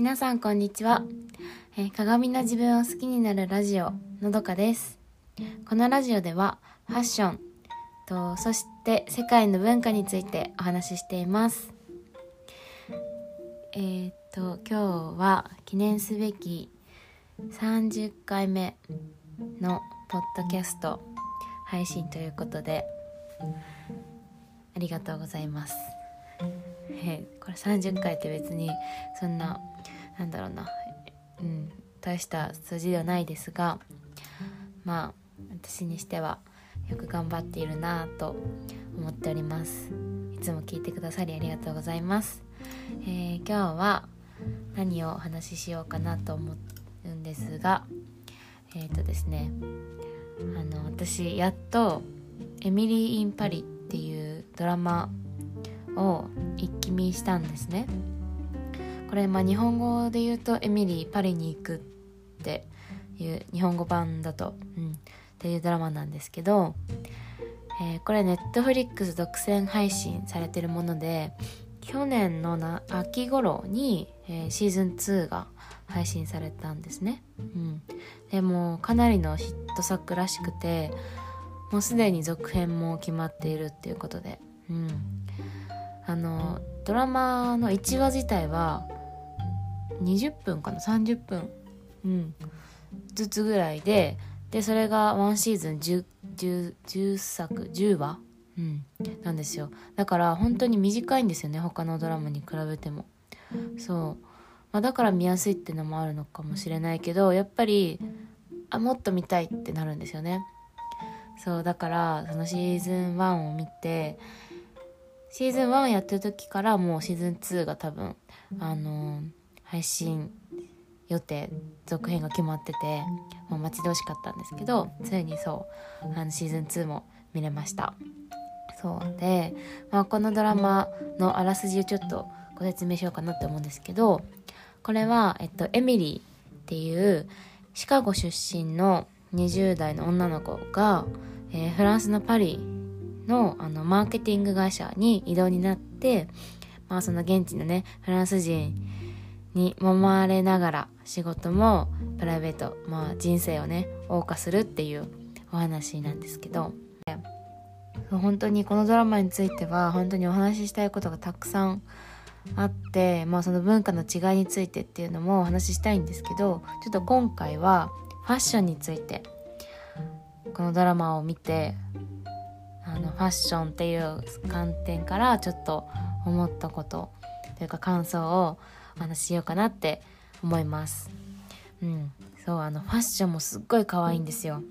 皆さんこんにちは、えー鏡の自分を好きになるラジオのどかです。このラジオではファッションとそして世界の文化についてお話ししています。えーっと今日は記念すべき30回目のポッドキャスト配信ということでありがとうございます。えーこれ30回って別にそんななんだろうな。うん。大した数字ではないですがまあ私にしてはよく頑張っているなぁと思っております。いつも聞いてくださりありがとうございます、えー今日は何をお話ししようかなと思うんですがえっ、とですねあの私やっと「エミリー・イン・パリ」っていうドラマを一気見したんですね。これまあ日本語で言うと「エミリーパリに行く」っていう日本語版だと、うん、っていうドラマなんですけど、えーこれネットフリックス独占配信されてるもので去年のな秋頃に、えーシーズン2が配信されたんですね、うん、でもかなりのヒット作らしくてもうすでに続編も決まっているっていうことで、うん、あのドラマの1話自体は20分かな？30分、うん、ずつぐらいででそれがワンシーズン 10, 10, 10作10話、うん、なんですよ。だから本当に短いんですよね他のドラマに比べても。そう、まあ、だから見やすいってのもあるのかもしれないけどやっぱりあもっと見たいってなるんですよね。そう。だからそのシーズン1を見てシーズン1やってる時からもうシーズン2が多分あのー配信予定続編が決まっててもう待ち遠しかったんですけどついにそうあのシーズン2も見れました。そうで、まあ、このドラマのあらすじをちょっとご説明しようかなって思うんですけどこれは、えっと、エミリーっていうシカゴ出身の20代の女の子が、えーフランスのパリのあのマーケティング会社に異動になって、まあ、その現地のねフランス人に揉まれながら仕事もプライベート、まあ、人生をね謳歌するっていうお話なんですけど本当にこのドラマについては本当にお話ししたいことがたくさんあって、まあ、その文化の違いについてっていうのもお話ししたいんですけどちょっと今回はファッションについてこのドラマを見てあのファッションっていう観点からちょっと思ったことというか感想を話しようかなって思います。うん。そうあのファッションもすっごい可愛いんですよ。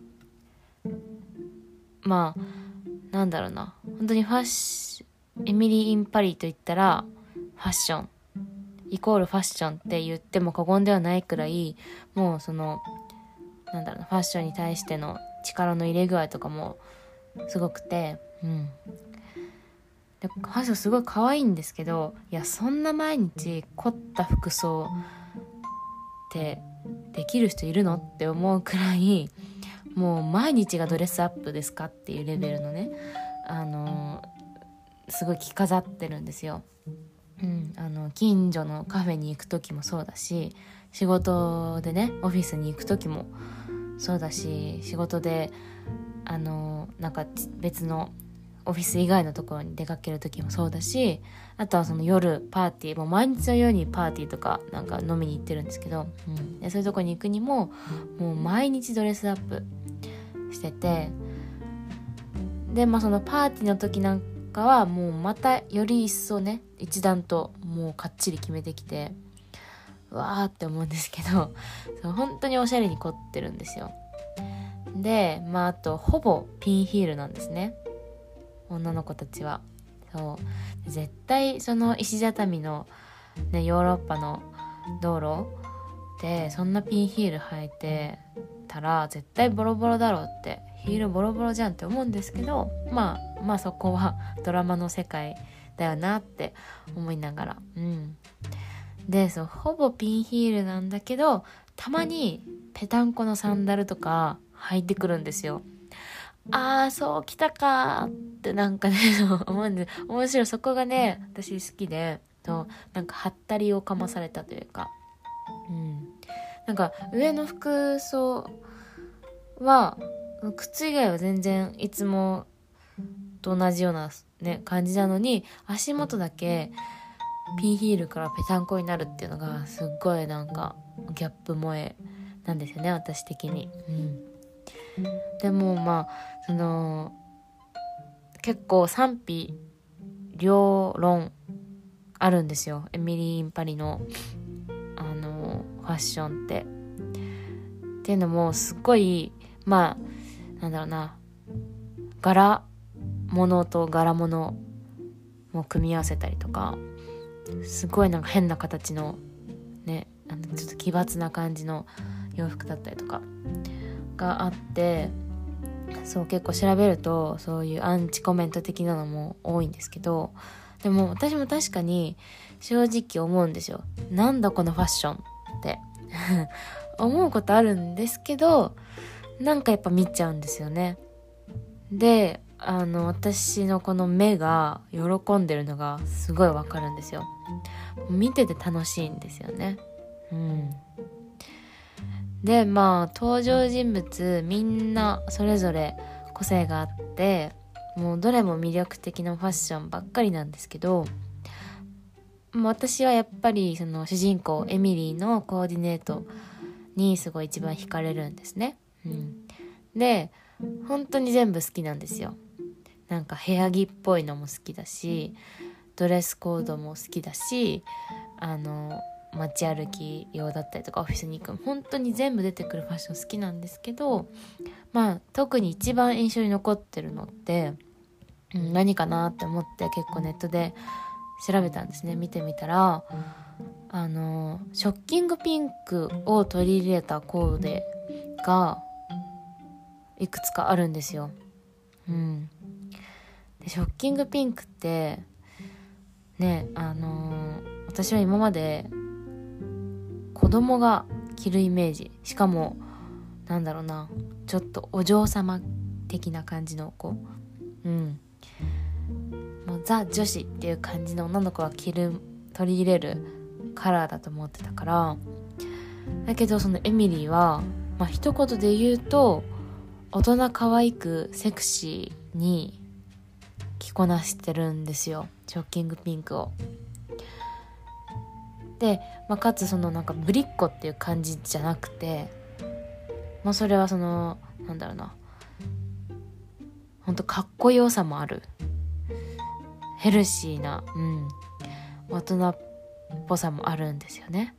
まあなんだろうな。本当にファッシエミリー・イン・パリと言ったらファッション。イコールファッションって言っても過言ではないくらいもうそのなんだろうなファッションに対しての力の入れ具合とかもすごくてうん。でファッションすごい可愛いんですけどいやそんな毎日凝った服装ってできる人いるのって思うくらいもう毎日がドレスアップですかっていうレベルのねあのすごい着飾ってるんですよ。うん、あの近所のカフェに行く時もそうだし仕事でねオフィスに行く時もそうだし仕事であのなんか別のオフィス以外のところに出かける時もそうだしあとはその夜パーティーもう毎日のようにパーティーとかなんか飲みに行ってるんですけど、うん、でそういうとこに行くにももう毎日ドレスアップしててでまあそのパーティーの時なんかはもうまたより一層ね一段ともうかっちり決めてきてうわーって思うんですけどそう本当におしゃれに凝ってるんですよ。でまああとほぼピンヒールなんですね女の子たちは。そう。絶対その石畳の、ね、ヨーロッパの道路でそんなピンヒール履いてたら絶対ボロボロだろうってヒールボロボロじゃんって思うんですけどまあまあそこは ドラマの世界だよなって思いながら。うん。でそうほぼピンヒールなんだけどたまにぺたんこのサンダルとか履いてくるんですよ。ああそうきたかってなんかね思うんで面白い。そこがね私好きでそうなんかはったりをかまされたというか。うん。なんか上の服装は靴以外は全然いつもと同じような、ね、感じなのに足元だけピンヒールからぺたんこになるっていうのがすっごいなんかギャップ萌えなんですよね私的に。うん、でもまあその結構賛否両論あるんですよエミリー・インパリのあのファッションって。っていうのもすっごいまあなんだろうな柄物と柄物も組み合わせたりとかすごいなんか変な形のねあのちょっと奇抜な感じの洋服だったりとかがあってそう結構調べるとそういうアンチコメント的なのも多いんですけどでも私も確かに正直思うんですよ。なんだこのファッションって。思うことあるんですけどなんかやっぱ見ちゃうんですよね。であの私のこの目が喜んでるのがすごいわかるんですよ。見てて楽しいんですよね。うん。でまあ登場人物みんなそれぞれ個性があってもうどれも魅力的なファッションばっかりなんですけど私はやっぱりその主人公エミリーのコーディネートにすごい一番惹かれるんですね。うん、で本当に全部好きなんですよ。なんか部屋着っぽいのも好きだしドレスコードも好きだしあの街歩き用だったりとかオフィスに行く本当に全部出てくるファッション好きなんですけどまあ特に一番印象に残ってるのって、うん、何かなって思って結構ネットで調べたんですね見てみたらあのショッキングピンクを取り入れたコーデがいくつかあるんですよ。うん、でショッキングピンクってねあの、私は今まで子供が着るイメージ。しかもなんだろうな。ちょっとお嬢様的な感じの子。うん。もうザ女子っていう感じの女の子が着る取り入れるカラーだと思ってたから。だけどそのエミリーはまあ一言で言うと大人可愛くセクシーに着こなしてるんですよ。ショッキングピンクを。で、まあ、かつそのなんかぶりっ子っていう感じじゃなくてまあそれはそのなんだろうな。ほんとかっこよさもある。ヘルシーな、うん、大人っぽさもあるんですよね。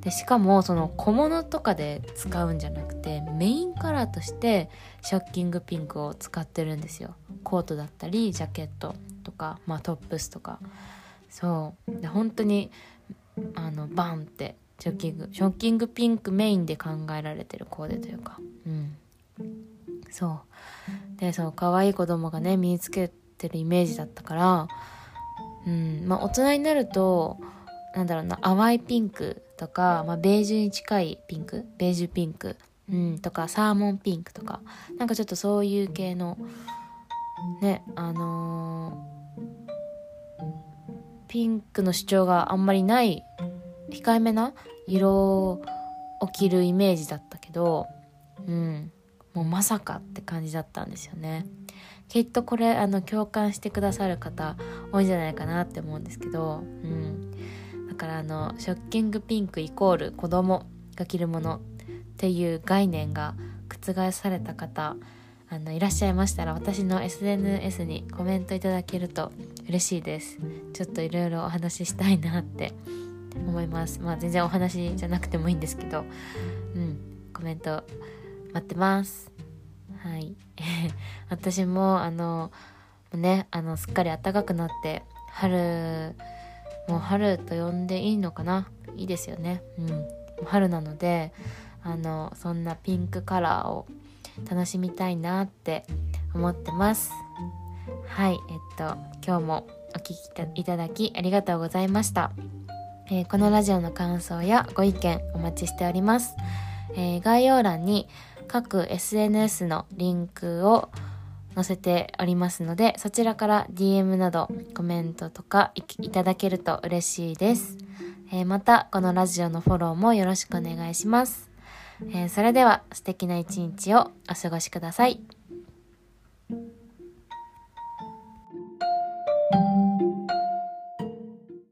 でしかもその小物とかで使うんじゃなくてメインカラーとしてショッキングピンクを使ってるんですよ。コートだったりジャケットとか、まあ、トップスとか。そう。で本当にあのバンってショッキングショッキングピンクメインで考えられてるコーデというか。うん。そう。でそう可愛い子供がね身につけてるイメージだったから。うん。まあ大人になるとなんだろうな淡いピンクとか、まあ、ベージュに近いピンク？ベージュピンク、うん、とかサーモンピンクとか。なんかちょっとそういう系のねあのー、ピンクの主張があんまりない控えめな色を着るイメージだったけどうんもうまさかって感じだったんですよね。きっとこれあの共感してくださる方多いんじゃないかなって思うんですけどうん。だからあのショッキングピンクイコール子供が着るものっていう概念が覆された方あのいらっしゃいましたら私の SNS にコメントいただけると嬉しいです。ちょっといろいろお話ししたいなって思います。まあ全然お話じゃなくてもいいんですけど。うんコメント待ってます。はい。私もあのねあのすっかり暖かくなって春もう春と呼んでいいのかな？いいですよね。うん。春なのであのそんなピンクカラーを楽しみたいなって思ってますはいえっと今日もお聴きいただきありがとうございました、えー、このラジオの感想やご意見お待ちしております、えー、概要欄に各 SNS のリンクを載せておりますので、そちらから DM などコメントとかいただけると嬉しいです。えー、またこのラジオのフォローもよろしくお願いします。えー、それでは素敵な一日をお過ごしください。